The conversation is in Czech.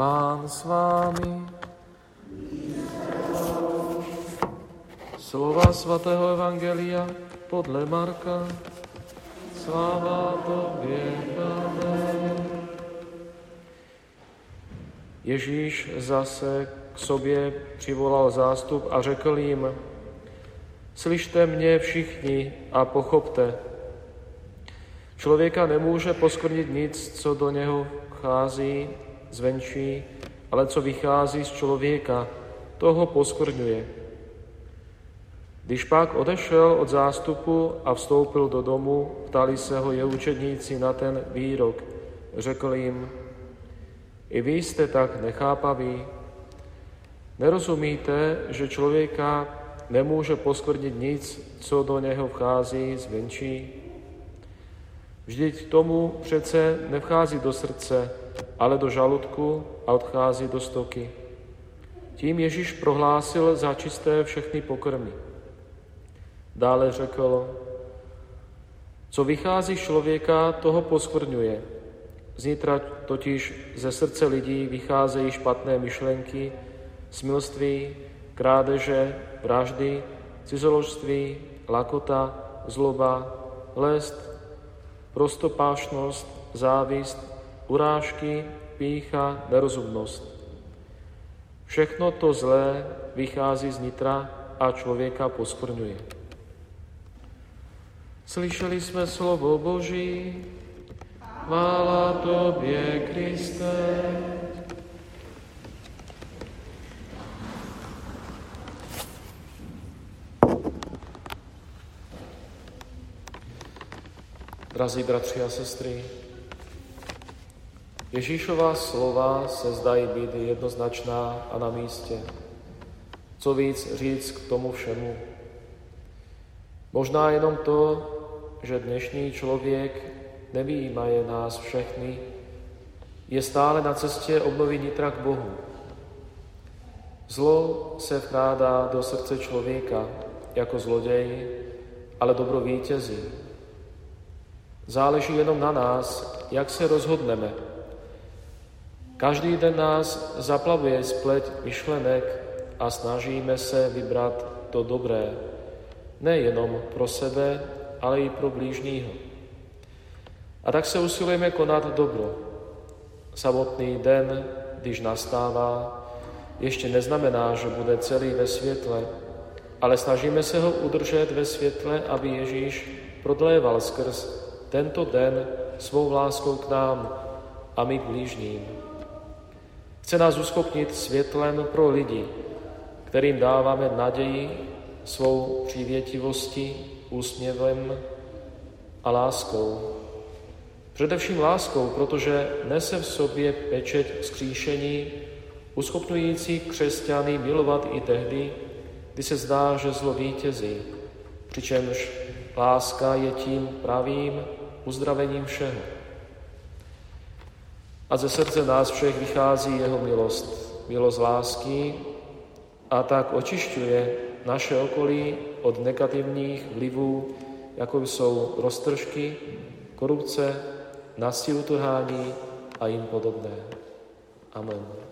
Pán s vámi. Slova svatého Evangelia podle Marka. Sláva Tobě, Pane. Ježíš zase k sobě přivolal zástup a řekl jim, slyšte mě všichni a pochopte. Člověka nemůže poskvrnit nic, co do něho vchází zvenčí, ale co vychází z člověka, toho poskvrňuje. Když pak odešel od zástupu a vstoupil do domu, ptali se ho je učedníci na ten výrok. Řekl jim, i vy jste tak nechápaví. Nerozumíte, že člověka nemůže poskvrnit nic, co do něho vchází zvenčí? Vždyť tomu přece nevchází do srdce, ale do žaludku a odchází do stoky. Tím Ježíš prohlásil za čisté všechny pokrmy. Dále řekl, co vychází člověka, toho poskvrňuje. Znitra totiž ze srdce lidí vycházejí špatné myšlenky, smilství, krádeže, vraždy, cizoložství, lakota, zloba, lest, prostopášnost, závist, urážky, pícha, nerozumnost. Všechno to zlé vychází z nitra a člověka poskvrňuje. Slyšeli jsme slovo Boží, chvála Tobě, Kriste. Drazí bratři a sestry, Ježíšová slova se zdají být jednoznačná a na místě. Co víc říct k tomu všemu? Možná jenom to, že dnešní člověk, nevýjímaje nás všechny, je stále na cestě obnovy nitra k Bohu. Zlo se vkrádá do srdce člověka jako zloděj, ale dobro vítězí. Záleží jenom na nás, jak se rozhodneme. Každý den nás zaplavuje spleť myšlenek a snažíme se vybrat to dobré, nejenom pro sebe, ale i pro blížního. A tak se usilujeme konat dobro. Samotný den, když nastává, ještě neznamená, že bude celý ve světle, ale snažíme se ho udržet ve světle, aby Ježíš prodléval skrz tento den svou láskou k nám a my k blížním. Chce nás uschopnit světlem pro lidi, kterým dáváme naději svou přívětivostí, úsměvem a láskou. Především láskou, protože nese v sobě pečeť skříšení, uschopňující křesťany milovat i tehdy, kdy se zdá, že zlo vítězí, přičemž láska je tím pravým uzdravením všeho. A ze srdce nás všech vychází jeho milost, milost lásky a tak očišťuje naše okolí od negativních vlivů, jako jsou roztržky, korupce, násilí utrhání a jim podobné. Amen.